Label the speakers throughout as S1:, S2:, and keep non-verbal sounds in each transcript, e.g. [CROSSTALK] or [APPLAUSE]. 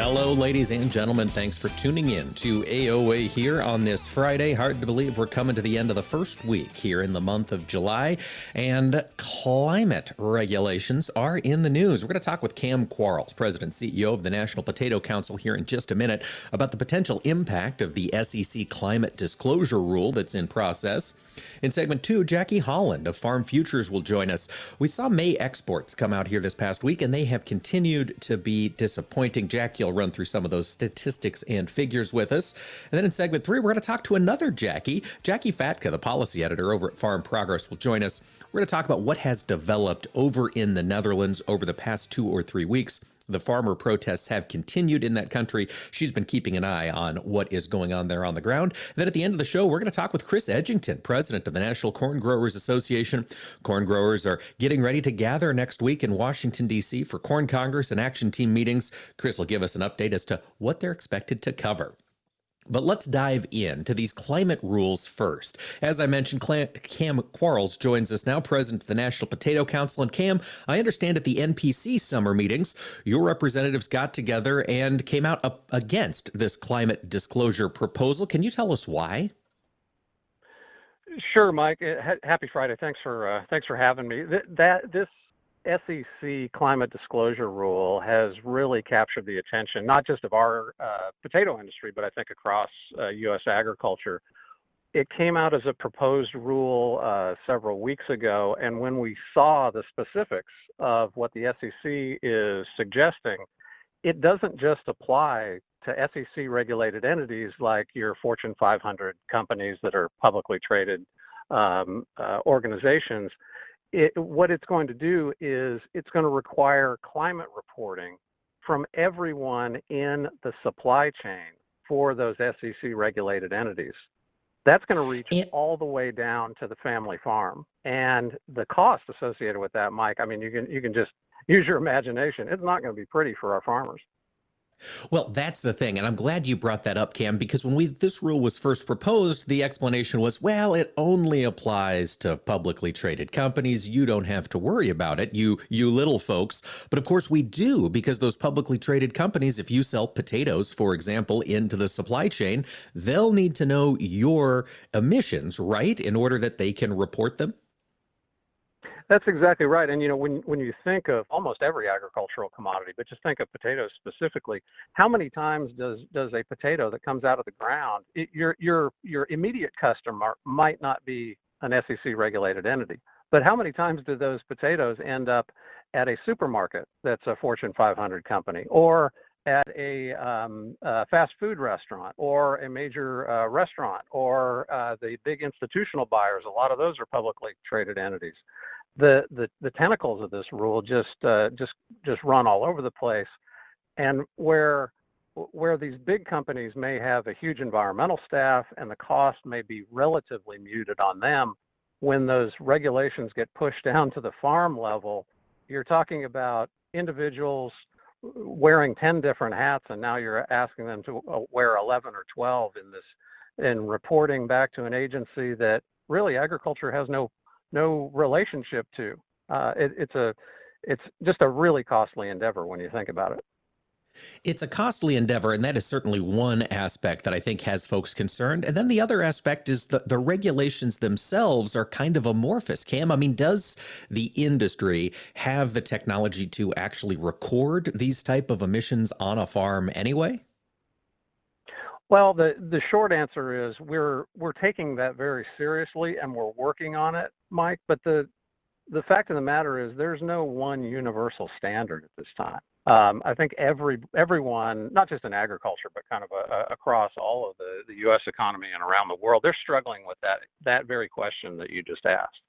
S1: Hello, ladies and gentlemen. Thanks for tuning in to AOA here on this Friday. Hard to believe we're coming to the end of the first week here in the month of July, and climate regulations are in the news. We're going to talk with Kam Quarles, President CEO of the National Potato Council, here in just a minute about the potential impact of the SEC climate disclosure rule that's in process. In segment two, Jacquie Holland of Farm Futures will join us. We saw May exports come out here this past week, and they have continued to be disappointing. Jacquie will run through some of those statistics and figures with us. And then in segment three, we're going to talk to another Jacquie. Jacqui Fatka, the policy editor over at Farm Progress, will join us. We're going to talk about what has developed over in the Netherlands over the past two or three weeks the farmer protests have continued in that country. She's been keeping an eye on what is going on there on the ground. And then at the end of the show, we're going to talk with Chris Edgington, president of the National Corn Growers Association. Corn growers are getting ready to gather next week in Washington, D.C. for Corn Congress and Action Team meetings. Chris will give us an update as to what they're expected to cover. But let's dive into these climate rules first. As I mentioned, Kam Quarles joins us now, president of the National Potato Council. And Kam, I understand at the NPC summer meetings, your representatives got together and came out up against this climate disclosure proposal. Can you tell us why?
S2: Sure, Mike. Happy Friday. Thanks for uh, thanks for having me. that this SEC climate disclosure rule has really captured the attention, not just of our uh, potato industry, but I think across uh, U.S. agriculture. It came out as a proposed rule uh, several weeks ago, and when we saw the specifics of what the SEC is suggesting, it doesn't just apply to SEC regulated entities like your Fortune 500 companies that are publicly traded um, uh, organizations it, what it's going to do is it's going to require climate reporting from everyone in the supply chain for those SEC regulated entities. That's going to reach all the way down to the family farm. And the cost associated with that, Mike, I mean, you can you can just use your imagination. It's not going to be pretty for our farmers.
S1: Well, that's the thing, and I'm glad you brought that up, Kam, because when we this rule was first proposed, the explanation was, well, it only applies to publicly traded companies. You don't have to worry about it, you you little folks. But of course, we do because those publicly traded companies, if you sell potatoes, for example, into the supply chain, they'll need to know your emissions, right, in order that they can report them.
S2: That's exactly right. And you know, when when you think of almost every agricultural commodity, but just think of potatoes specifically, how many times does does a potato that comes out of the ground, it, your your your immediate customer might not be an SEC regulated entity, but how many times do those potatoes end up at a supermarket that's a Fortune 500 company, or at a um, uh, fast food restaurant or a major uh, restaurant or uh, the big institutional buyers. A lot of those are publicly traded entities the the, the tentacles of this rule just uh, just just run all over the place, and where where these big companies may have a huge environmental staff and the cost may be relatively muted on them, when those regulations get pushed [LAUGHS] down to the farm level, you're talking about individuals wearing 10 different hats and now you're asking them to uh, wear 11 or 12 in this in reporting back to an agency that really agriculture has no no relationship to. Uh, it, it's a it's just a really costly endeavor when you think about it.
S1: It's a costly endeavor, and that is certainly one aspect that I think has folks concerned. And then the other aspect is that the regulations themselves are kind of amorphous. Kam, I mean, does the industry have the technology to actually record these type of emissions on a farm anyway?
S2: Well, the the short answer is we're we're taking that very seriously and we're working on it, Mike. But the the fact of the matter is there's no one universal standard at this time. Um, I think every everyone, not just in agriculture, but kind of a, a, across all of the, the U.S. economy and around the world, they're struggling with that that very question that you just asked.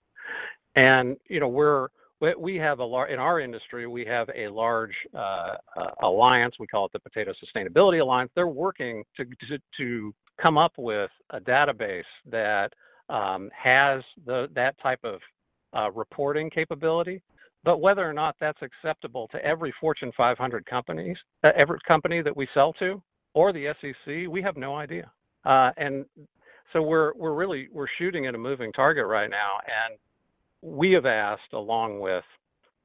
S2: And you know we're we have a large in our industry. We have a large uh, uh, alliance. We call it the Potato Sustainability Alliance. They're working to to, to come up with a database that um, has the that type of uh, reporting capability. But whether or not that's acceptable to every Fortune 500 companies, uh, every company that we sell to, or the SEC, we have no idea. Uh, and so we're we're really we're shooting at a moving target right now, and we have asked, along with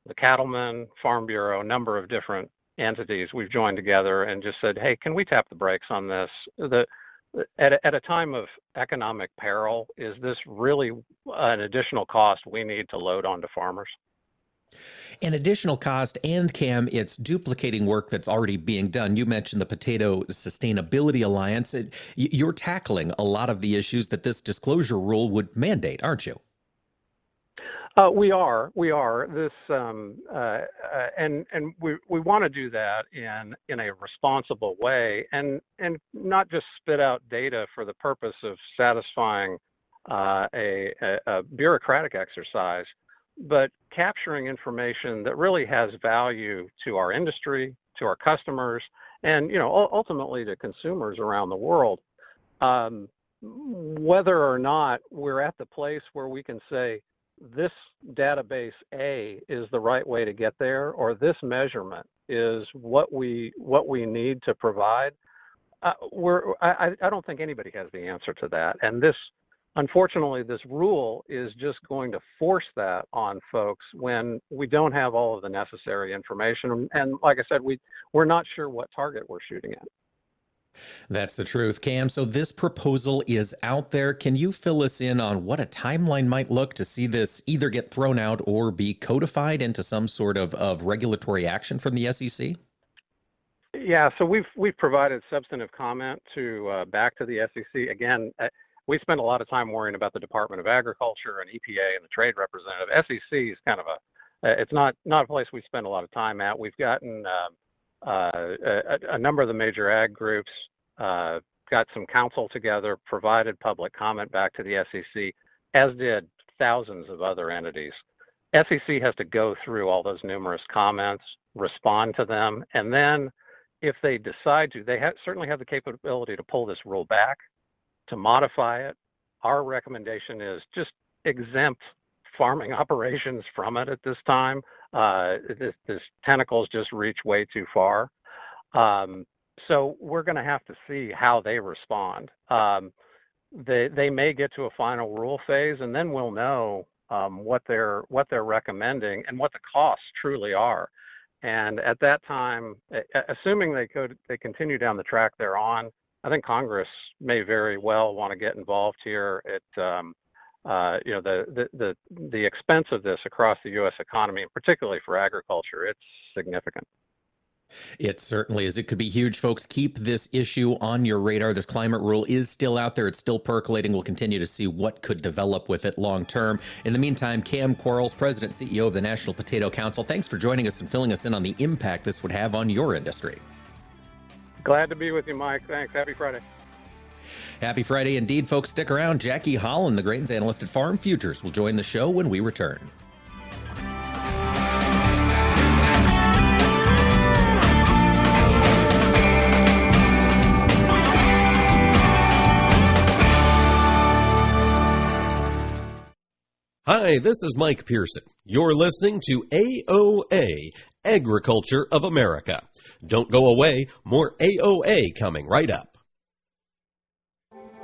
S2: the Cattlemen, Farm Bureau, a number of different entities, we've joined together and just said, hey, can we tap the brakes on this? The, at, at a time of economic peril, is this really an additional cost we need to load onto farmers?
S1: An additional cost, and Kam, it's duplicating work that's already being done. You mentioned the Potato Sustainability Alliance. You're tackling a lot of the issues that this disclosure rule would mandate, aren't you?
S2: Uh, we are, we are this, um, uh, uh, and and we we want to do that in in a responsible way, and and not just spit out data for the purpose of satisfying uh, a, a, a, bureaucratic exercise, but capturing information that really has value to our industry, to our customers, and you know ultimately to consumers around the world. Um, whether or not we're at the place where we can say this database A is the right way to get there, or this measurement is what we what we need to provide. Uh, we're I, I don't think anybody has the answer to that, and this unfortunately this rule is just going to force that on folks when we don't have all of the necessary information. And like I said, we we're not sure what target we're shooting at.
S1: That's the truth, Kam. So this proposal is out there. Can you fill us in on what a timeline might look to see this either get thrown out or be codified into some sort of, of regulatory action from the SEC?
S2: Yeah, so we've we've provided substantive comment to uh, back to the SEC. Again, uh, we spend a lot of time worrying about the Department of Agriculture and EPA and the trade representative. SEC is kind of a uh, it's not not a place we spend a lot of time at. We've gotten um, a, number of the major ag groups uh, got some counsel together, provided public comment back to the SEC, as did thousands of other entities. SEC has to go through all those numerous comments, respond to them, and then if they decide to, they have, certainly have the capability to pull this rule back, to modify it. Our recommendation is just exempt farming operations from it at this time. Uh, this, tentacles just reach way too far. Um, so we're going to have to see how they respond. Um, they may get to a final rule phase, and then we'll know um, what they're what they're recommending and what the costs truly are. And at that time, assuming they could they continue down the track they're on, I think Congress may very well want to get involved here. Uh, you know, the, the, the, the expense of this across the U.S. economy, and particularly for agriculture, it's significant.
S1: It certainly is. It could be huge, folks. Keep this issue on your radar. This climate rule is still out there. It's still percolating. We'll continue to see what could develop with it long term. In the meantime, Kam Quarles, President CEO of the National Potato Council, thanks for joining us and filling us in on the impact this would have on your industry.
S2: Glad to be with you, Mike. Thanks. Happy Friday.
S1: Happy Friday indeed, folks. Stick around. Jacquie Holland, the grains analyst at Farm Futures, will join the show when we return.
S3: Hi, this is Mike Pearson. You're listening to AOA, Agriculture of America. Don't go away, more AOA coming right up.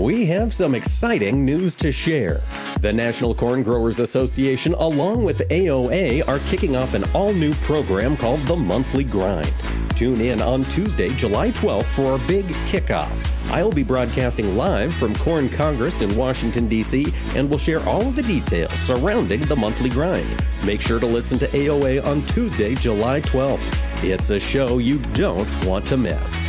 S3: We have some exciting news to share. The National Corn Growers Association, along with AOA, are kicking off an all new program called the Monthly Grind. Tune in on Tuesday, July 12th for our big kickoff. I'll be broadcasting live from Corn Congress in Washington, D.C., and will share all of the details surrounding the monthly grind. Make sure to listen to AOA on Tuesday, July 12th. It's a show you don't want to miss.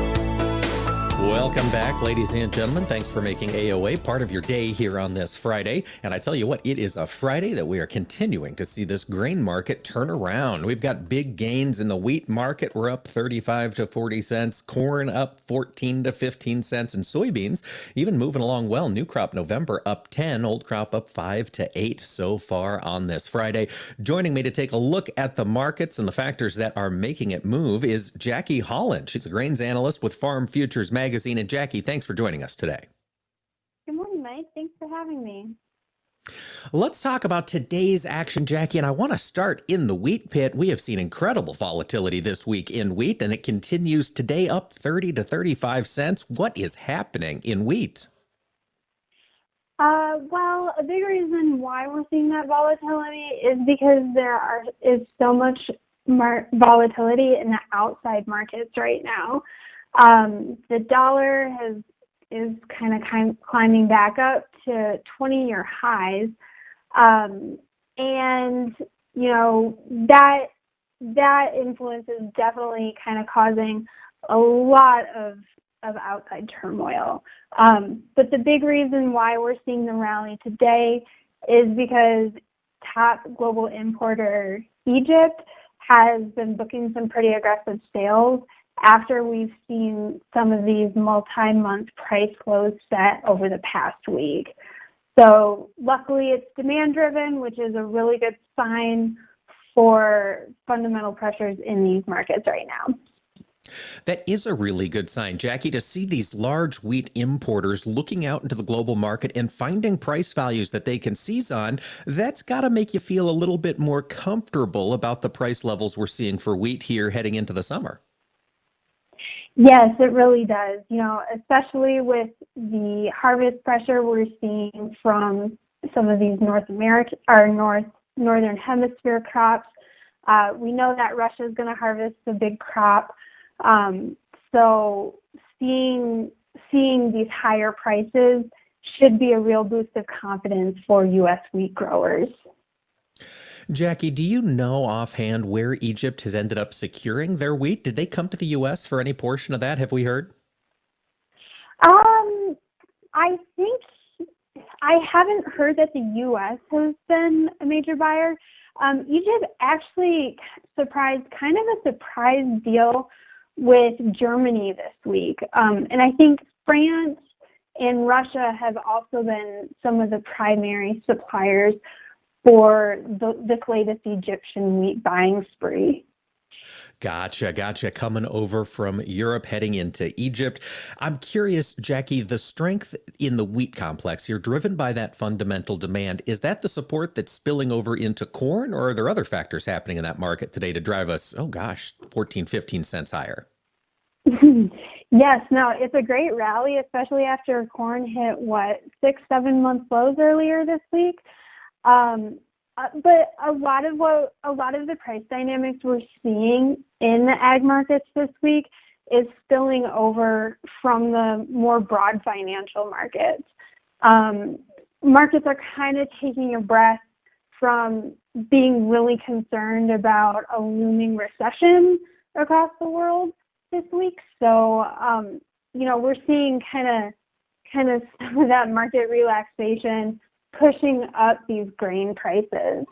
S1: Welcome back, ladies and gentlemen. Thanks for making AOA part of your day here on this Friday. And I tell you what, it is a Friday that we are continuing to see this grain market turn around. We've got big gains in the wheat market. We're up 35 to 40 cents, corn up 14 to 15 cents, and soybeans even moving along well. New crop November up 10, old crop up 5 to 8 so far on this Friday. Joining me to take a look at the markets and the factors that are making it move is Jacquie Holland. She's a grains analyst with Farm Futures Magazine. And Jacquie, thanks for joining us today.
S4: Good morning, Mike. Thanks for having me.
S1: Let's talk about today's action, Jacquie. And I want to start in the wheat pit. We have seen incredible volatility this week in wheat, and it continues today up 30 to 35 cents. What is happening in wheat?
S4: Uh, well, a big reason why we're seeing that volatility is because there are is so much mar- volatility in the outside markets right now. Um, the dollar has is kind of climbing back up to 20-year highs, um, and you know that that influence is definitely kind of causing a lot of of outside turmoil. Um, but the big reason why we're seeing the rally today is because top global importer Egypt has been booking some pretty aggressive sales after we've seen some of these multi-month price lows set over the past week. So luckily it's demand driven, which is a really good sign for fundamental pressures in these markets right now.
S1: That is a really good sign, Jacquie, to see these large wheat importers looking out into the global market and finding price values that they can seize on. That's got to make you feel a little bit more comfortable about the price levels we're seeing for wheat here heading into the summer.
S4: Yes, it really does. You know, especially with the harvest pressure we're seeing from some of these North American or North Northern Hemisphere crops. Uh, we know that Russia is going to harvest a big crop, um, so seeing seeing these higher prices should be a real boost of confidence for U.S. wheat growers.
S1: Jacquie, do you know offhand where Egypt has ended up securing their wheat? Did they come to the U.S. for any portion of that? Have we heard?
S4: Um, I think I haven't heard that the U.S. has been a major buyer. Um, Egypt actually surprised, kind of a surprise deal with Germany this week. Um, and I think France and Russia have also been some of the primary suppliers for the, this latest Egyptian wheat buying spree.
S1: Gotcha, gotcha. Coming over from Europe, heading into Egypt. I'm curious, Jacquie, the strength in the wheat complex, you're driven by that fundamental demand. Is that the support that's spilling over into corn, or are there other factors happening in that market today to drive us, oh gosh, 14, 15 cents higher? [LAUGHS]
S4: yes, no, it's a great rally, especially after corn hit what six, seven month lows earlier this week. Um, uh, but a lot of what a lot of the price dynamics we're seeing in the ag markets this week is spilling over from the more broad financial markets. Um, markets are kind of taking a breath from being really concerned about a looming recession across the world this week. So, um, you know, we're seeing kind of kind of [LAUGHS] some of that market relaxation pushing up these grain prices,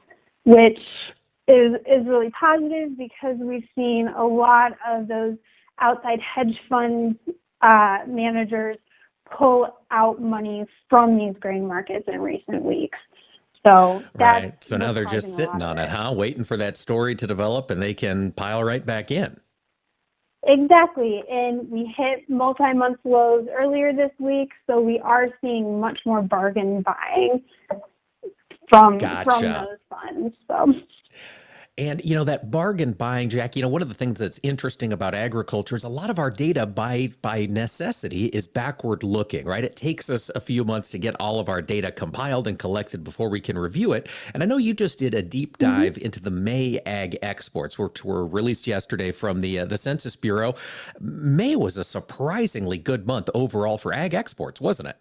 S4: which is is really positive because we've seen a lot of those outside hedge fund uh, managers pull out money from these grain markets in recent weeks. So
S1: right. So now they're just sitting on it, it, huh? Waiting for that story to develop, and they can pile right back in.
S4: Exactly. And we hit multi month lows earlier this week, so we are seeing much more bargain buying from, gotcha. from those funds. So
S1: and you know that bargain buying, Jack. You know one of the things that's interesting about agriculture is a lot of our data by by necessity is backward looking, right? It takes us a few months to get all of our data compiled and collected before we can review it. And I know you just did a deep mm-hmm. dive mm-hmm. into the May ag exports, which were released yesterday from the uh, the Census Bureau. May was a surprisingly good month overall for ag exports, wasn't it?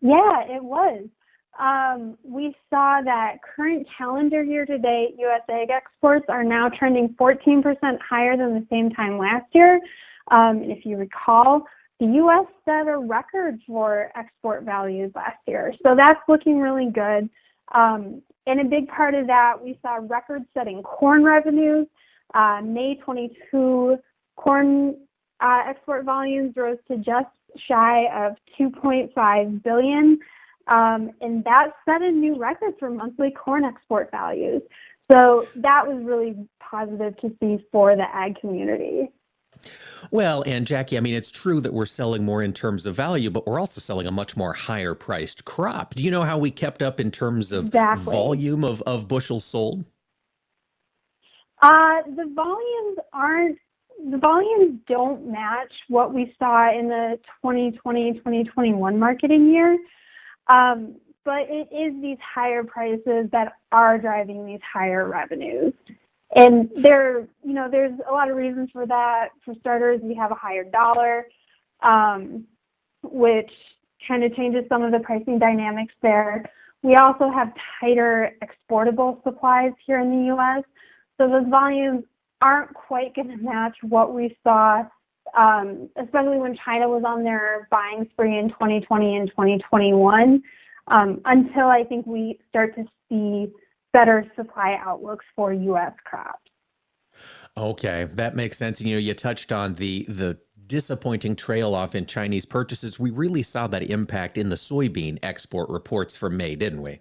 S4: Yeah, it was um, we saw that current calendar year to date, U.S. egg exports are now trending 14% higher than the same time last year. Um, and if you recall, the U.S. set a record for export values last year. So that's looking really good. Um, and a big part of that, we saw record setting corn revenues. Uh, May 22 corn uh, export volumes rose to just shy of 2.5 billion. Um, and that set a new record for monthly corn export values. So that was really positive to see for the ag community.
S1: Well, and Jacquie, I mean, it's true that we're selling more in terms of value, but we're also selling a much more higher priced crop. Do you know how we kept up in terms of exactly. volume of, of bushels sold?
S4: Uh, the volumes aren't, the volumes don't match what we saw in the 2020 2021 marketing year. Um, but it is these higher prices that are driving these higher revenues. And there, you know, there's a lot of reasons for that. For starters, we have a higher dollar, um, which kind of changes some of the pricing dynamics there. We also have tighter exportable supplies here in the U.S., so those volumes aren't quite going to match what we saw um, especially when China was on their buying spree in 2020 and 2021, um, until I think we start to see better supply outlooks for U.S. crops.
S1: Okay, that makes sense. You know, you touched on the the disappointing trail off in Chinese purchases. We really saw that impact in the soybean export reports for May, didn't we?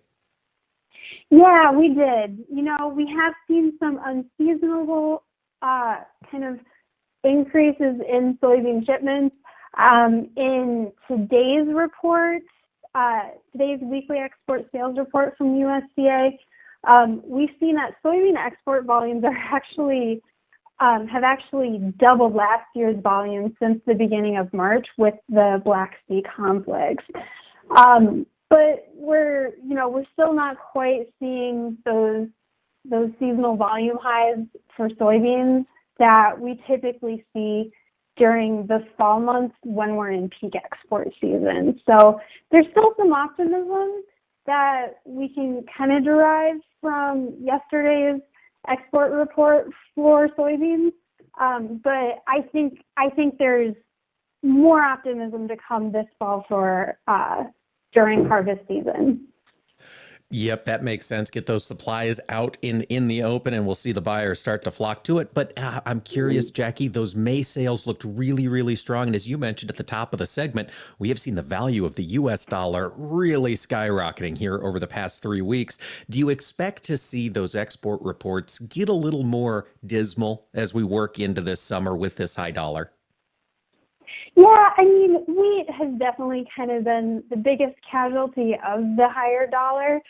S4: Yeah, we did. You know, we have seen some unseasonable uh, kind of increases in soybean shipments. Um, in today's report, uh, today's weekly export sales report from USDA, um, we've seen that soybean export volumes are [LAUGHS] actually um, have actually doubled last year's volume since the beginning of March with the Black Sea conflicts. Um, but we're, you know, we're still not quite seeing those those seasonal volume highs for soybeans that we typically see during the fall months when we're in peak export season. So there's still some optimism that we can kind of derive from yesterday's export report for soybeans. Um, but I think I think there's more optimism to come this fall for uh, during harvest season.
S1: Yep, that makes sense. Get those supplies out in in the open, and we'll see the buyers start to flock to it. But uh, I'm curious, Jacquie. Those May sales looked really, really strong, and as you mentioned at the top of the segment, we have seen the value of the U.S. dollar really skyrocketing here over the past three weeks. Do you expect to see those export reports get a little more dismal as we work into this summer with this high dollar?
S4: Yeah, I mean, wheat has definitely kind of been the biggest casualty of the higher dollar.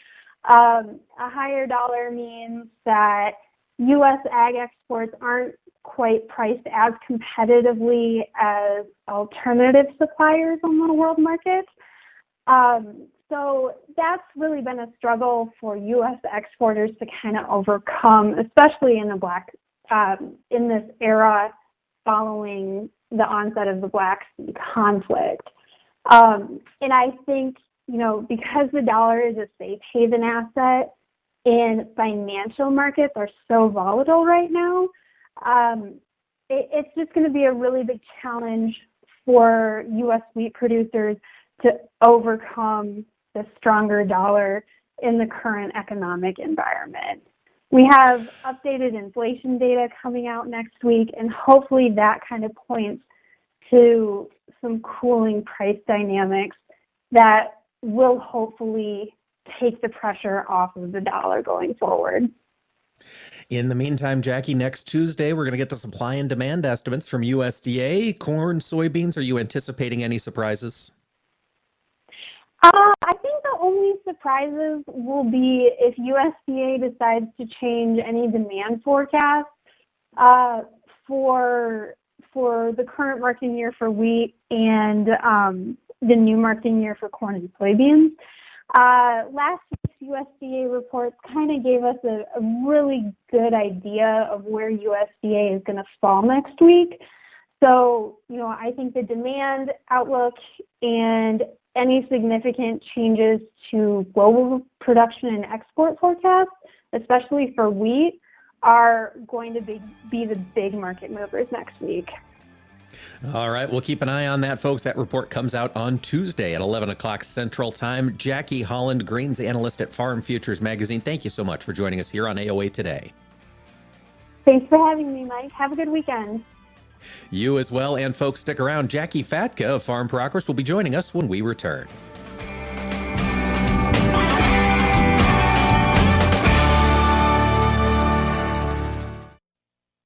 S4: Um, a higher dollar means that U.S. ag exports aren't quite priced as competitively as alternative suppliers on the world market. Um, so that's really been a struggle for U.S. exporters to kind of overcome, especially in the black um, in this era following the onset of the Black Sea conflict. Um, and I think, you know, because the dollar is a safe haven asset and financial markets are so volatile right now, um, it, it's just going to be a really big challenge for U.S. wheat producers to overcome the stronger dollar in the current economic environment. We have updated inflation data coming out next week, and hopefully that kind of points to some cooling price dynamics that will hopefully take the pressure off of the dollar going forward.
S1: In the meantime, Jacquie, next Tuesday, we're going to get the supply and demand estimates from USDA. Corn, soybeans, are you anticipating any surprises?
S4: Uh, I think the only surprises will be if USDA decides to change any demand forecast uh, for for the current marketing year for wheat and um, the new marketing year for corn and soybeans. Uh, last week's USDA reports kind of gave us a, a really good idea of where USDA is going to fall next week. So, you know, I think the demand outlook and any significant changes to global production and export forecasts, especially for wheat, are going to be, be the big market movers next week.
S1: All right, we'll keep an eye on that, folks. That report comes out on Tuesday at 11 o'clock Central Time. Jacquie Holland, grains analyst at Farm Futures Magazine, thank you so much for joining us here on AOA today.
S4: Thanks for having me, Mike. Have a good weekend.
S1: You as well. And folks, stick around. Jacqui Fatka of Farm Progress will be joining us when we return.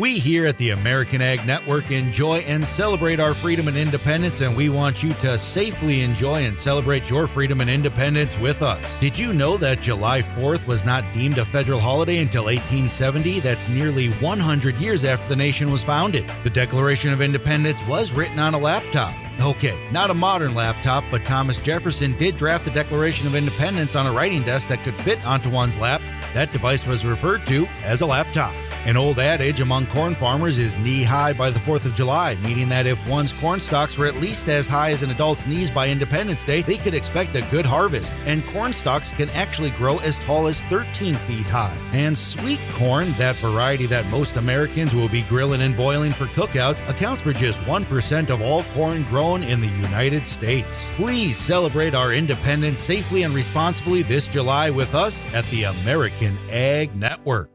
S5: We here at the American Ag Network enjoy and celebrate our freedom and independence, and we want you to safely enjoy and celebrate your freedom and independence with us. Did you know that July 4th was not deemed a federal holiday until 1870? That's nearly 100 years after the nation was founded. The Declaration of Independence was written on a laptop. Okay, not a modern laptop, but Thomas Jefferson did draft the Declaration of Independence on a writing desk that could fit onto one's lap. That device was referred to as a laptop. An old adage among corn farmers is knee high by the 4th of July, meaning that if one's corn stalks were at least as high as an adult's knees by Independence Day, they could expect a good harvest. And corn stalks can actually grow as tall as 13 feet high. And sweet corn, that variety that most Americans will be grilling and boiling for cookouts, accounts for just 1% of all corn grown in the United States. Please celebrate our independence safely and responsibly this July with us at the American Ag Network.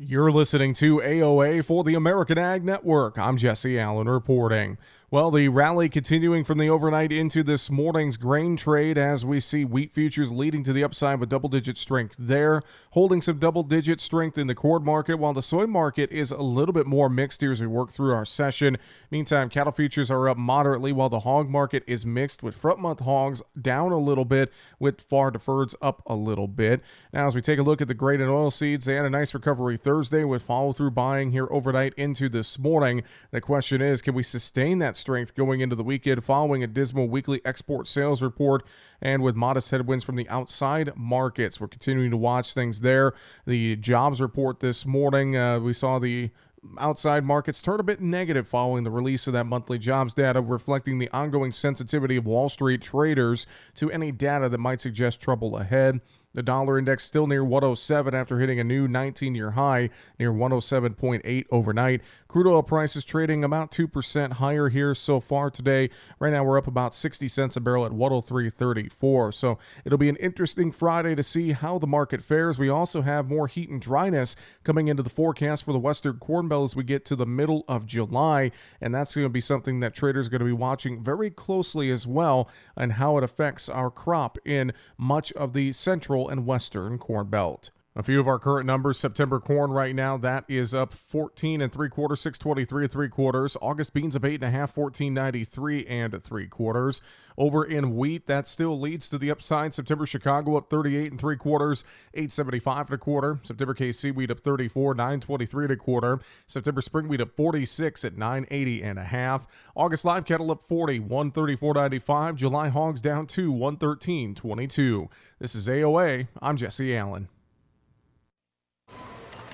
S6: You're listening to AOA for the American Ag Network. I'm Jesse Allen reporting. Well, the rally continuing from the overnight into this morning's grain trade as we see wheat futures leading to the upside with double digit strength there, holding some double digit strength in the corn market, while the soy market is a little bit more mixed here as we work through our session. Meantime, cattle futures are up moderately while the hog market is mixed with front month hogs down a little bit, with far deferreds up a little bit. Now, as we take a look at the grain and oil seeds, they had a nice recovery Thursday with follow through buying here overnight into this morning. The question is, can we sustain that strength going into the weekend following a dismal weekly export sales report and with modest headwinds from the outside markets. We're continuing to watch things there. The jobs report this morning, uh, we saw the outside markets turn a bit negative following the release of that monthly jobs data, reflecting the ongoing sensitivity of Wall Street traders to any data that might suggest trouble ahead. The dollar index still near 107 after hitting a new 19 year high near 107.8 overnight. Crude oil prices trading about 2% higher here so far today. Right now, we're up about 60 cents a barrel at 103.34. So it'll be an interesting Friday to see how the market fares. We also have more heat and dryness coming into the forecast for the Western Corn Belt as we get to the middle of July. And that's going to be something that traders are going to be watching very closely as well and how it affects our crop in much of the central and western Corn Belt. A few of our current numbers. September corn right now, that is up 14 and three quarters, 623 and three quarters. August beans up eight and a half, 1493 and three quarters. Over in wheat, that still leads to the upside. September Chicago up 38 and three quarters, 875 and a quarter. September KC wheat up 34, 923 and a quarter. September spring wheat up 46 at 980 and a half. August live cattle up 40, 134.95. July hogs down to 113.22. This is AOA. I'm Jesse Allen.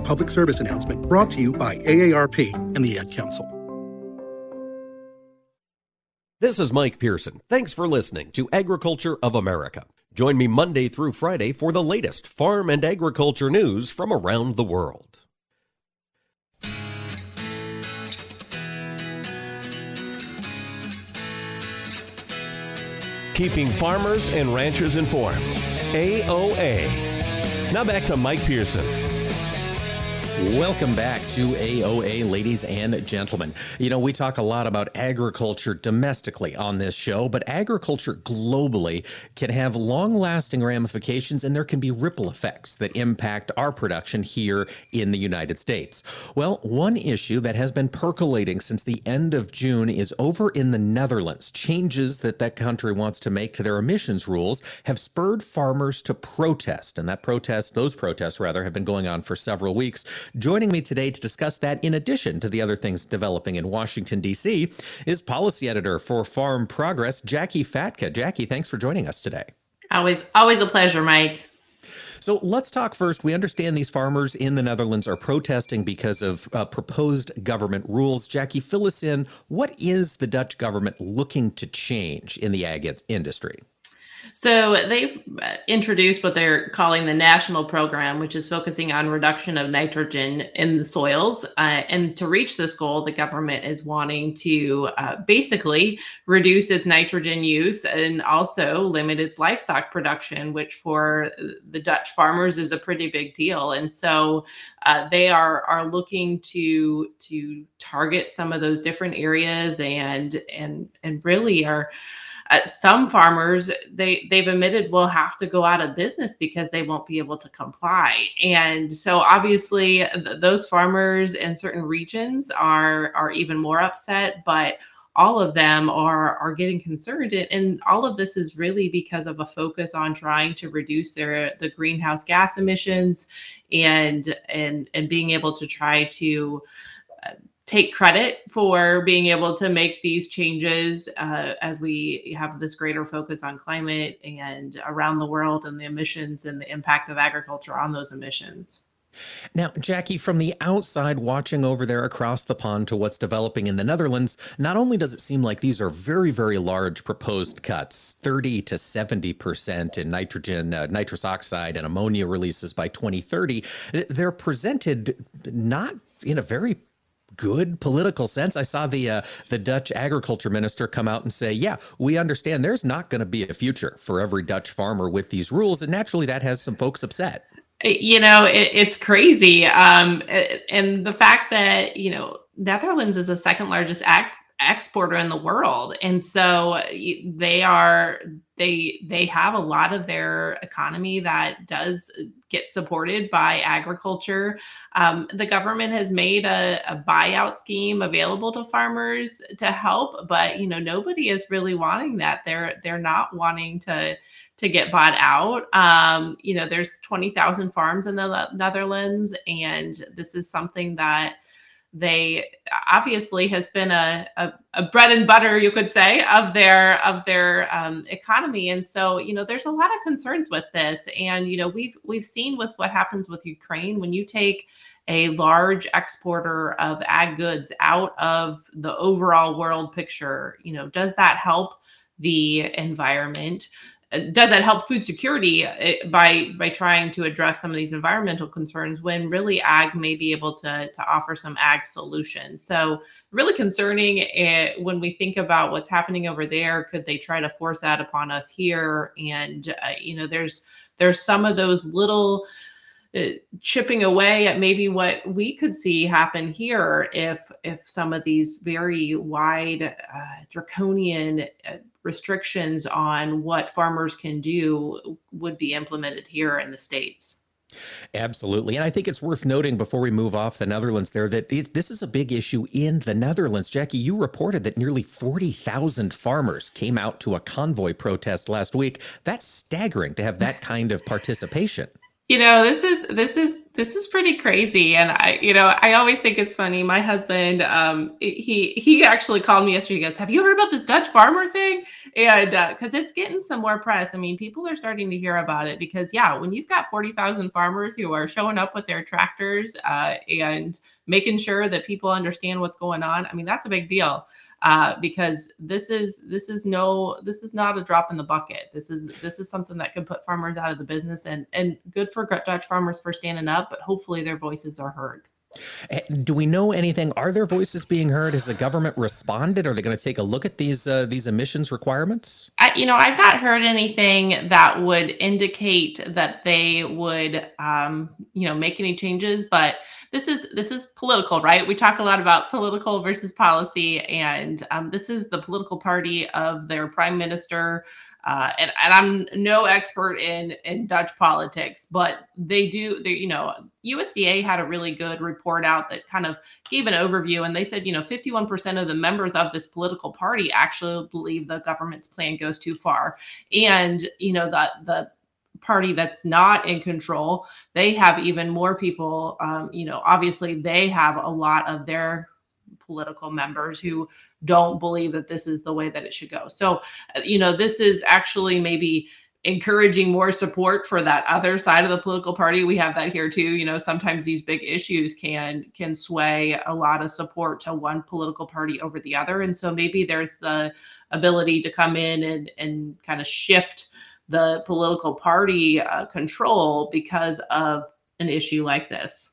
S7: a public service announcement brought to you by AARP and the Ad Council.
S3: This is Mike Pearson. Thanks for listening to Agriculture of America. Join me Monday through Friday for the latest farm and agriculture news from around the world.
S8: Keeping farmers and ranchers informed. AOA. Now back to Mike Pearson.
S1: Welcome back to AOA, ladies and gentlemen. You know, we talk a lot about agriculture domestically on this show, but agriculture globally can have long lasting ramifications and there can be ripple effects that impact our production here in the United States. Well, one issue that has been percolating since the end of June is over in the Netherlands. Changes that that country wants to make to their emissions rules have spurred farmers to protest, and that protest, those protests rather, have been going on for several weeks. Joining me today to discuss that, in addition to the other things developing in Washington, D.C., is policy editor for Farm Progress, Jacqui Fatka. Jacqui, thanks for joining us today.
S9: Always, always a pleasure, Mike.
S1: So let's talk first. We understand these farmers in the Netherlands are protesting because of uh, proposed government rules. Jacqui, fill us in. What is the Dutch government looking to change in the ag industry?
S9: So they've uh, introduced what they're calling the national program, which is focusing on reduction of nitrogen in the soils. Uh, and to reach this goal, the government is wanting to uh, basically reduce its nitrogen use and also limit its livestock production, which for the Dutch farmers is a pretty big deal. And so uh, they are are looking to to target some of those different areas and and and really are uh, some farmers they they've admitted will have to go out of business because they won't be able to comply. And so obviously th- those farmers in certain regions are are even more upset but all of them are are getting concerned. And, and all of this is really because of a focus on trying to reduce their the greenhouse gas emissions and and and being able to try to uh, take credit for being able to make these changes uh, as we have this greater focus on climate and around the world and the emissions and the impact of agriculture on those emissions.
S1: Now, Jacqui, from the outside watching over there across the pond to what's developing in the Netherlands, not only does it seem like these are very, very large proposed cuts 30 to 70% in nitrogen, uh, nitrous oxide, and ammonia releases by 2030, they're presented not in a very good political sense. I saw the uh, the Dutch agriculture minister come out and say, "Yeah, we understand there's not going to be a future for every Dutch farmer with these rules," and naturally that has some folks upset.
S9: You know it, it's crazy. Um, and the fact that you know netherlands is the second largest ag- exporter in the world. And so they are they they have a lot of their economy that does get supported by agriculture um, the government has made a, a buyout scheme available to farmers to help but you know nobody is really wanting that they're they're not wanting to to get bought out. Um, you know, there's 20,000 farms in the Netherlands, and this is something that they obviously has been a, a, a, bread and butter you could say of their of their um, economy. And so you know there's a lot of concerns with this. And you know we've we've seen with what happens with ukraine when you take a large exporter of ag goods out of the overall world picture you know does that help the environment does that help food security eh, by by trying to address some of these environmental concerns when really ag may be able to to offer some ag solutions? So really concerning it, when we think about what's happening over there could they try to force that upon us here? And uh, you know there's there's some of those little uh, chipping away at maybe what we could see happen here if if some of these very wide uh, draconian restrictions on what farmers can do would be implemented here in the states.
S1: Absolutely. And I think it's worth noting before we move off the Netherlands there that this is a big issue in the Netherlands. Jacqui, you reported that nearly 40,000 farmers came out to a convoy protest last week. That's staggering to have that kind of participation
S9: you know this is this is this is pretty crazy. And i you know i always think it's funny. My husband um he he actually called me yesterday. He goes have you heard about this dutch farmer thing? And because uh, it's getting some more press. I mean people are starting to hear about it because yeah when you've got 40000 farmers who are showing up with their tractors uh, and making sure that people understand what's going on i mean that's a big deal uh, because this is this is no this is not a drop in the bucket. This is this is something that can put farmers out of the business and and good for Dutch farmers for standing up, but hopefully their voices are heard.
S1: Eh, do we know anything? Are their voices being heard? Has the government responded? Are they going to take a look at these uh, these emissions requirements?
S9: I, you know, I've not heard anything that would indicate that they would, um, you know, make any changes. But this is this is political, right? We talk a lot about political versus policy, and um, this is the political party of their prime minister. Uh, and, and I'm no expert in in Dutch politics, but they do. They, you know, USDA had a really good report out that kind of gave an overview, and they said, you know, 51% of the members of this political party actually believe the government's plan goes too far, and you know that the party that's not in control, they have even more people. Um, you know, obviously they have a lot of their political members who don't believe that this is the way that it should go. So, uh, you know, this is actually maybe encouraging more support for that other side of the political party. We have that here too. You know sometimes these big issues can can sway a lot of support to one political party over the other. And so maybe there's the ability to come in and and kind of shift the political party uh, control because of an issue like this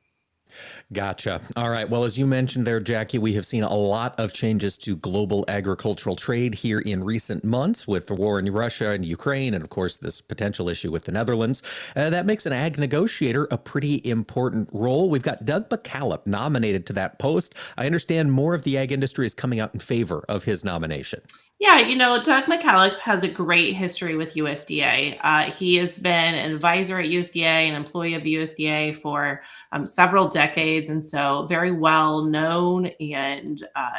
S1: Gotcha. All right. Well, as you mentioned there, Jacqui, we have seen a lot of changes to global agricultural trade here in recent months with the war in Russia and Ukraine, and of course, this potential issue with the Netherlands. Uh, that makes an ag negotiator a pretty important role. We've got Doug McKalip nominated to that post. I understand more of the ag industry is coming out in favor of his nomination.
S9: Yeah, you know, Doug McKalip has a great history with USDA. Uh, he has been an advisor at USDA, an employee of the USDA for um, several decades, and so very well known and uh,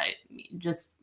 S9: just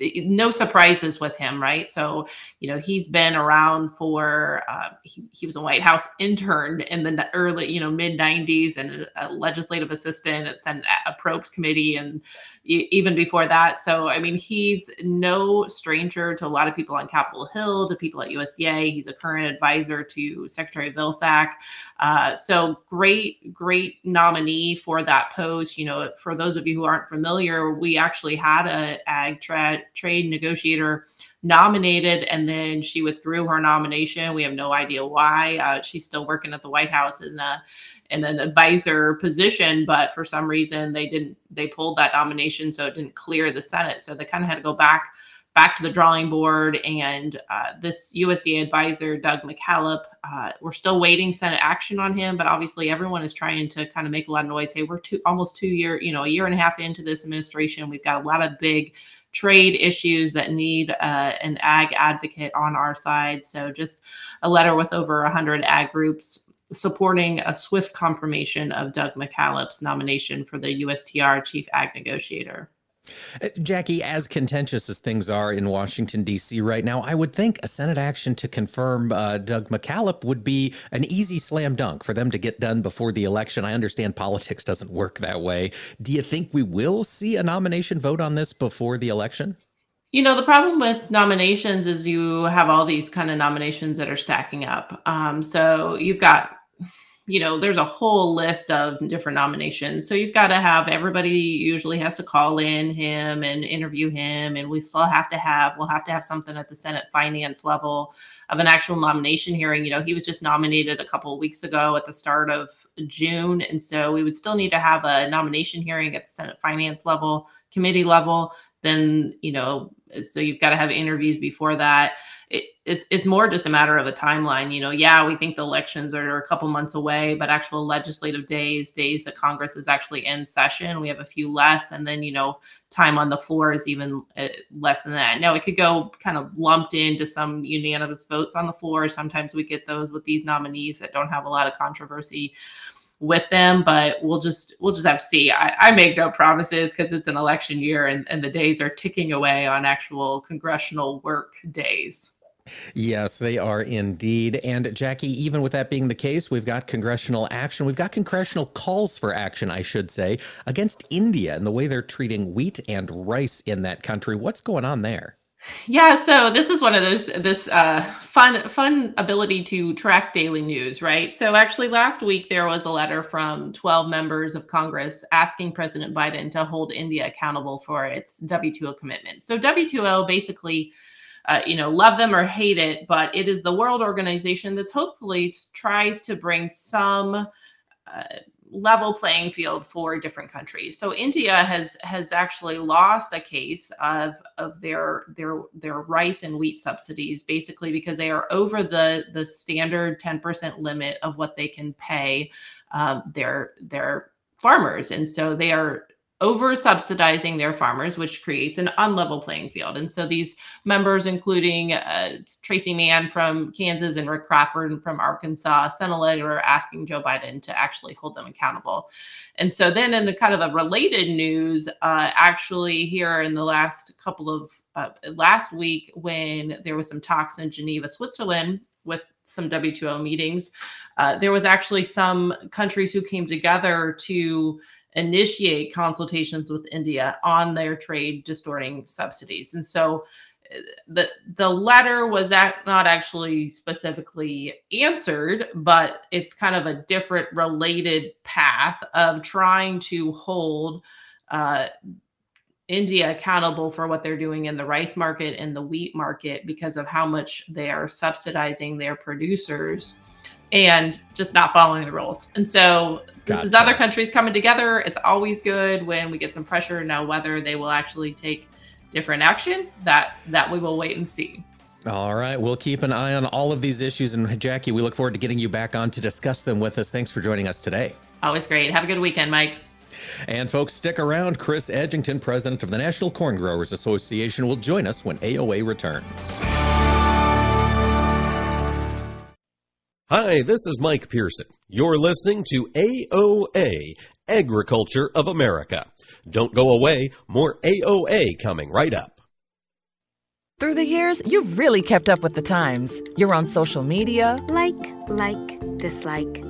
S9: no surprises with him, right? So, you know, he's been around for, uh, he, he, was a White House intern in the early, you know, mid 90s and a, legislative assistant at Senate Probes Committee and even before that. So, I mean, he's no stranger to a lot of people on Capitol Hill, to people at USDA. He's a current advisor to Secretary Vilsack. Uh, so, great, great nominee for that post. You know, for those of you who aren't familiar, we actually had a ag tra- trade negotiator nominated and then she withdrew her nomination. We have no idea why. Uh, she's still working at the White House in, a, in an advisor position, but for some reason they didn't, they pulled that nomination. So it didn't clear the Senate. So they kind of had to go back back to the drawing board. And uh, this USDA advisor, Doug McKalip, uh, we're still waiting Senate action on him, but obviously everyone is trying to kind of make a lot of noise. Hey, we're two, almost two year, you know, a year and a half into this administration. We've got a lot of big trade issues that need uh, an ag advocate on our side. So just a letter with over 100 ag groups supporting a swift confirmation of Doug McKalip's nomination for the USTR chief ag negotiator.
S1: Uh, Jacqui, as contentious as things are in Washington, D.C. right now, I would think a Senate action to confirm uh, Doug McKalip would be an easy slam dunk for them to get done before the election. I understand politics doesn't work that way. Do you think we will see a nomination vote on this before the election?
S9: You know, the problem with nominations is you have all these kind of nominations that are stacking up. Um, so you've got you know, there's a whole list of different nominations. So you've got to have everybody usually has to call in him and interview him. And we still have to have, we'll have to have something at the Senate finance level of an actual nomination hearing. You know, he was just nominated a couple of weeks ago at the start of June. And so we would still need to have a nomination hearing at the Senate finance level, committee level. Then, you know, so you've got to have interviews before that it, it's it's more just a matter of a timeline. You know, yeah, we think the elections are a couple months away, but actual legislative days, days that Congress is actually in session, we have a few less, and then you know, time on the floor is even uh, less than that. Now it could go kind of lumped into some unanimous votes on the floor. Sometimes we get those with these nominees that don't have a lot of controversy with them but we'll just we'll just have to see i, I make no promises because it's an election year and, and the days are ticking away on actual congressional work days
S1: Yes, they are indeed. And Jacqui, even with that being the case, we've got congressional action. We've got congressional calls for action, I should say, against India and the way they're treating wheat and rice in that country. What's going on there?
S9: Yeah, so this is one of those this uh, fun fun ability to track daily news, right? So actually, last week there was a letter from 12 members of Congress asking President Biden to hold India accountable for its WTO commitments. So WTO basically uh, you know, love them or hate it, but it is the world organization that hopefully tries to bring some uh, level playing field for different countries. So India has has actually lost a case of of their their their rice and wheat subsidies, basically because they are over the the standard ten percent limit of what they can pay um, their their farmers, and so they are over subsidizing their farmers, which creates an unlevel playing field. And so these members, including uh, Tracey Mann from Kansas and Rick Crawford from Arkansas, sent a letter asking Joe Biden to actually hold them accountable. And so then, in a kind of a related news, uh, actually here in the last couple of uh, last week, when there was some talks in Geneva, Switzerland, with some WTO meetings, uh, there was actually some countries who came together to initiate consultations with India on their trade distorting subsidies. And so uh, the the letter was that not actually specifically answered, but it's kind of a different related path of trying to hold uh, India accountable for what they're doing in the rice market and the wheat market because of how much they are subsidizing their producers and just not following the rules. And so this gotcha. is other countries coming together. It's always good when we get some pressure. Now whether they will actually take different action, that that we will wait and see.
S1: All right, we'll keep an eye on all of these issues and Jacqui, we look forward to getting you back on to discuss them with us. Thanks for joining us today.
S9: Always great. Have a good weekend, Mike.
S1: And folks, stick around. Chris Edgington, president of the National Corn Growers Association, will join us when AOA returns.
S8: Hi, this is Mike Pearson. You're listening to AOA, Agriculture of America. Don't go away, more AOA coming right up.
S10: Through the years, you've really kept up with the times. You're on social media.
S11: Like, like, dislike,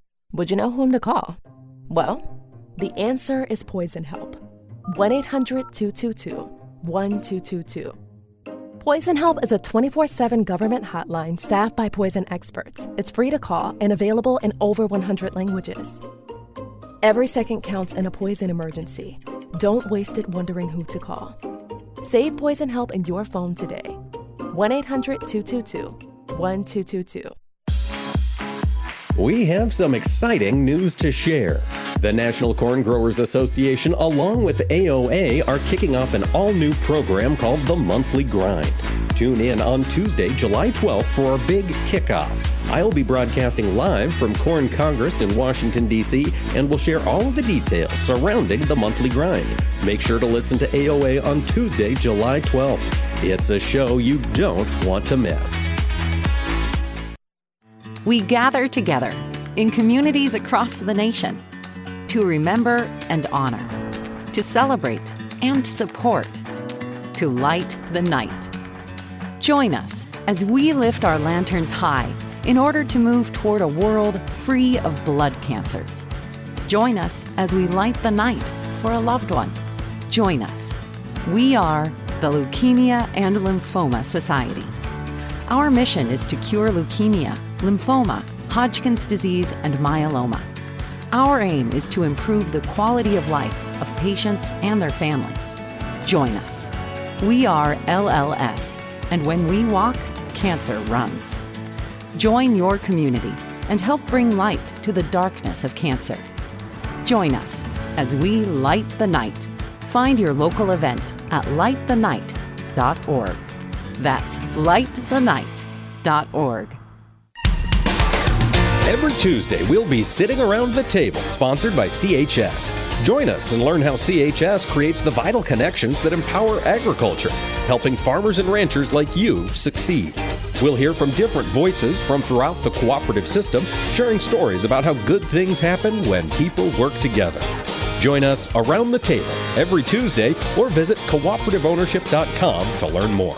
S12: Would you know whom to call? Well, the answer is Poison Help. 1 800 222 1222. Poison Help is a 24 7 government hotline staffed by poison experts. It's free to call and available in over 100 languages. Every second counts in a poison emergency. Don't waste it wondering who to call. Save Poison Help in your phone today. 1 800 222 1222.
S3: We have some exciting news to share. The National Corn Growers Association, along with AOA, are kicking off an all new program called The Monthly Grind. Tune in on Tuesday, July 12th for our big kickoff. I'll be broadcasting live from Corn Congress in Washington, D.C., and will share all of the details surrounding the monthly grind. Make sure to listen to AOA on Tuesday, July 12th. It's a show you don't want to miss.
S13: We gather together in communities across the nation to remember and honor, to celebrate and support, to light the night. Join us as we lift our lanterns high in order to move toward a world free of blood cancers. Join us as we light the night for a loved one. Join us. We are the Leukemia and Lymphoma Society. Our mission is to cure leukemia, lymphoma, Hodgkin's disease, and myeloma. Our aim is to improve the quality of life of patients and their families. Join us. We are LLS, and when we walk, cancer runs. Join your community and help bring light to the darkness of cancer. Join us as we light the night. Find your local event at lightthenight.org. That's lightthenight.org.
S3: Every Tuesday, we'll be sitting around the table, sponsored by CHS. Join us and learn how CHS creates the vital connections that empower agriculture, helping farmers and ranchers like you succeed. We'll hear from different voices from throughout the cooperative system, sharing stories about how good things happen when people work together. Join us around the table every Tuesday or visit cooperativeownership.com to learn more.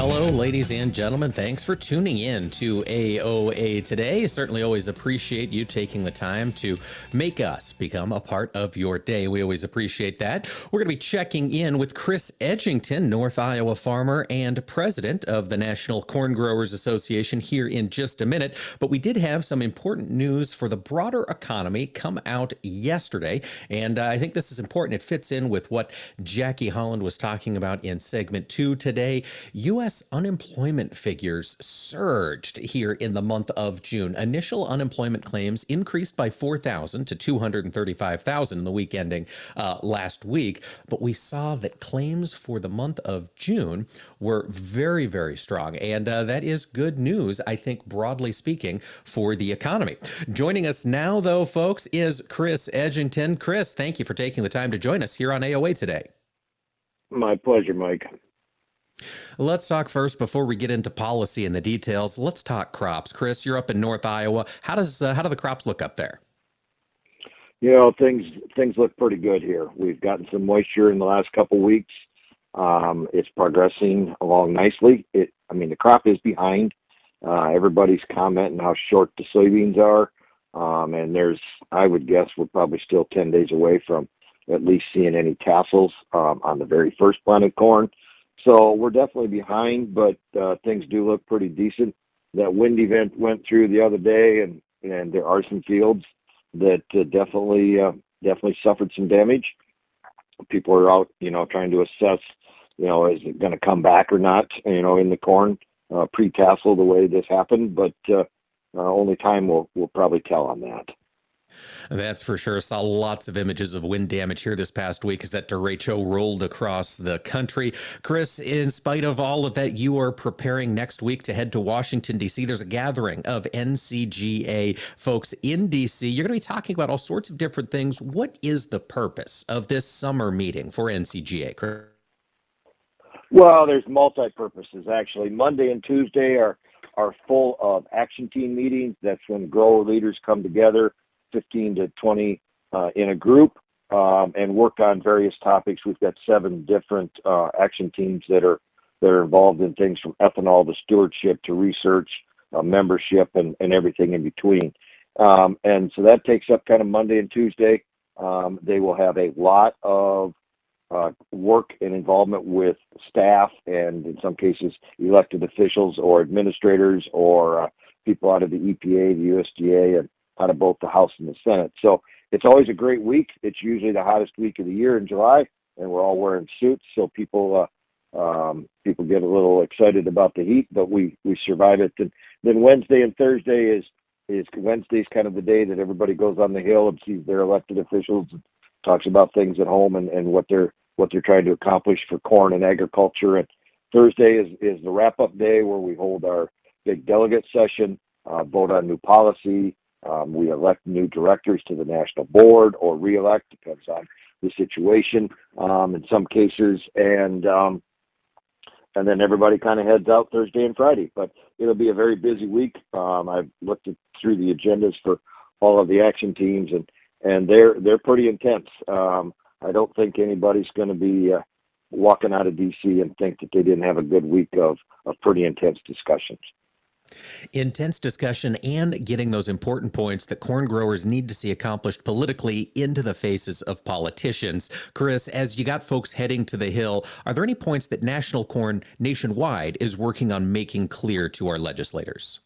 S1: Hello, ladies and gentlemen. Thanks for tuning in to AOA today. Certainly always appreciate you taking the time to make us become a part of your day. We always appreciate that. We're going to be checking in with Chris Edgington, North Iowa farmer and president of the National Corn Growers Association, here in just a minute. But we did have some important news for the broader economy come out yesterday. And uh, I think this is important. It fits in with what Jacquie Holland was talking about in segment two today. U.S. U.S. unemployment figures surged here in the month of June. Initial unemployment claims increased by 4,000 to 235,000 in the week ending uh, last week. But we saw that claims for the month of June were very, very strong. And uh, that is good news, I think, broadly speaking, for the economy. Joining us now, though, folks, is Chris Edgington. Chris, thank you for taking the time to join us here on AOA today.
S14: My pleasure, Mike.
S1: Let's talk first before we get into policy and the details. Let's talk crops. Chris, you're up in North Iowa. How does uh, how do the crops look up there?
S14: You know, things things look pretty good here. We've gotten some moisture in the last couple weeks. Um, it's progressing along nicely. It, I mean, the crop is behind. Uh, everybody's commenting how short the soybeans are, um, and there's, I would guess, we're probably still 10 days away from at least seeing any tassels um, on the very first planted corn. So we're definitely behind, but uh, things do look pretty decent. That wind event went through the other day, and and there are some fields that uh, definitely uh, definitely suffered some damage. People are out, you know, trying to assess, you know, is it going to come back or not, you know, in the corn uh, pre-tassel the way this happened, but uh, uh, only time will will probably tell on that.
S1: That's for sure. Saw lots of images of wind damage here this past week as that derecho rolled across the country. Chris, in spite of all of that, you are preparing next week to head to Washington, D.C. There's a gathering of NCGA folks in D.C. You're going to be talking about all sorts of different things. What is the purpose of this summer meeting for NCGA, Chris?
S14: Well, there's multi purposes actually. Monday and Tuesday are are full of action team meetings. That's when grower leaders come together 15 to 20 uh, in a group um, and work on various topics. We've got seven different uh, action teams that are that are involved in things from ethanol to stewardship to research, uh, membership, and, everything in between. Um, and so that takes up kind of Monday and Tuesday. Um, they will have a lot of work and involvement with staff and in some cases elected officials or administrators or people out of the EPA, the USDA, and out of both the House and the Senate. So it's always a great week. It's usually the hottest week of the year in July, and we're all wearing suits, so people uh, um, people get a little excited about the heat, but we we survive it. And then Wednesday and Thursday is is Wednesday's kind of the day that everybody goes on the hill and sees their elected officials and talks about things at home and, and what they're what they're trying to accomplish for corn and agriculture. And Thursday is is the wrap up day where we hold our big delegate session, uh, vote on new policy, um, we elect new directors to the national board or reelect, depends on the situation um, in some cases. And um, and then everybody kind of heads out Thursday and Friday. But it'll be a very busy week. Um, I've looked at, through the agendas for all of the action teams, and and they're they're pretty intense. Um, I don't think anybody's going to be uh, walking out of DC and think that they didn't have a good week of of pretty intense discussions.
S1: Intense discussion and getting those important points that corn growers need to see accomplished politically into the faces of politicians. Chris, as you got folks heading to the Hill, are there any points that National Corn nationwide is working on making clear to our legislators?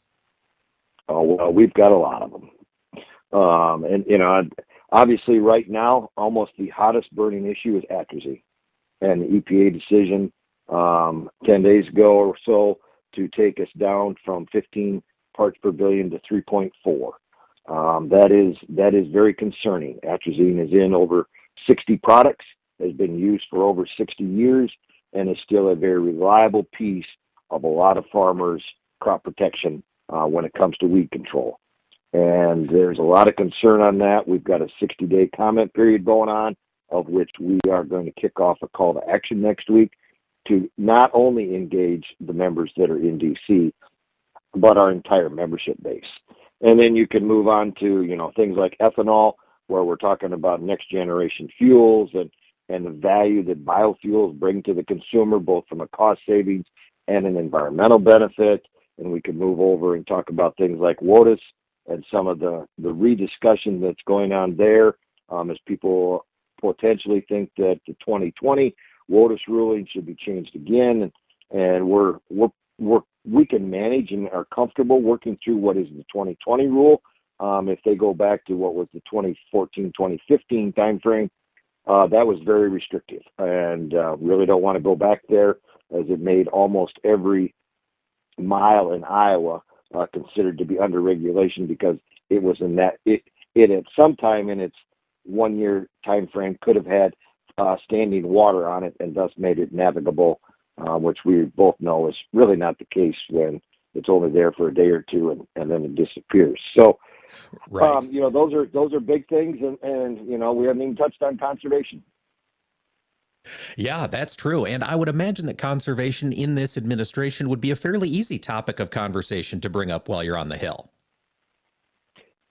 S14: Oh, well, we've got a lot of them. Um, and, you know, obviously, right now, almost the hottest burning issue is atrazine and the EPA decision um, 10 days ago or so to take us down from 15 parts per billion to 3.4. Um, that is that is very concerning. Atrazine is in over 60 products, has been used for over 60 years, and is still a very reliable piece of a lot of farmers' crop protection uh, when it comes to weed control. And there's a lot of concern on that. We've got a 60 day comment period going on, of which we are going to kick off a call to action next week to not only engage the members that are in DC, but our entire membership base. And then you can move on to, you know, things like ethanol, where we're talking about next generation fuels and, and the value that biofuels bring to the consumer, both from a cost savings and an environmental benefit. And we can move over and talk about things like WOTUS and some of the, the rediscussion that's going on there um, as people potentially think that the 2020 WOTUS ruling should be changed again. And, we're, we can manage and are comfortable working through what is the 2020 rule. Um, if they go back to what was the 2014 2015 timeframe, uh, that was very restrictive and uh, really don't want to go back there as it made almost every mile in Iowa uh, considered to be under regulation because it was in that it it at some time in its one year time frame could have had uh, standing water on it and thus made it navigable, uh, which we both know is really not the case when it's only there for a day or two and, and then it disappears. So, right. um, you know, those are those are big things, and, and you know, we haven't even touched on conservation.
S1: Yeah, that's true. And I would imagine that conservation in this administration would be a fairly easy topic of conversation to bring up while you're on the Hill.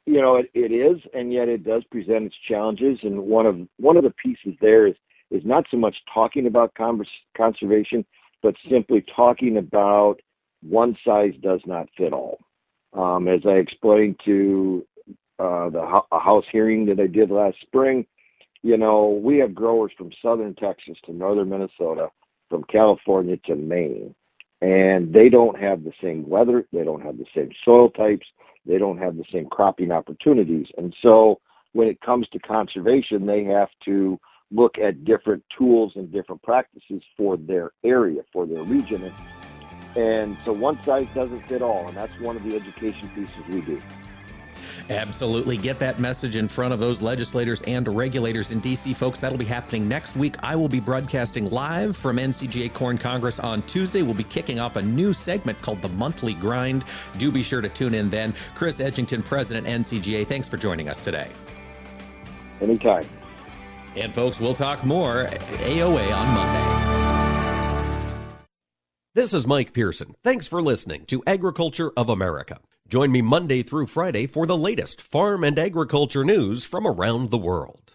S14: You know, it, it is, and yet it does present its challenges. And one of one of the pieces there is is not so much talking about converse, conservation, but simply talking about one size does not fit all. Um, as I explained to uh, the a house hearing that I did last spring, you know, we have growers from southern Texas to northern Minnesota, from California to Maine, and they don't have the same weather, they don't have the same soil types, they don't have the same cropping opportunities. And so when it comes to conservation, they have to look at different tools and different practices for their area, for their region. And so one size doesn't fit all, and that's one of the education pieces we do.
S1: Absolutely. Get that message in front of those legislators and regulators in D.C., folks. That'll be happening next week. I will be broadcasting live from NCGA Corn Congress on Tuesday. We'll be kicking off a new segment called The Monthly Grind. Do be sure to tune in then. Chris Edgington, President, NCGA, thanks for joining us today.
S14: Anytime.
S1: And, folks, we'll talk more AOA on Monday.
S3: This is Mike Pearson. Thanks for listening to Agriculture of America. Join me Monday through Friday for the latest farm and agriculture news from around the world.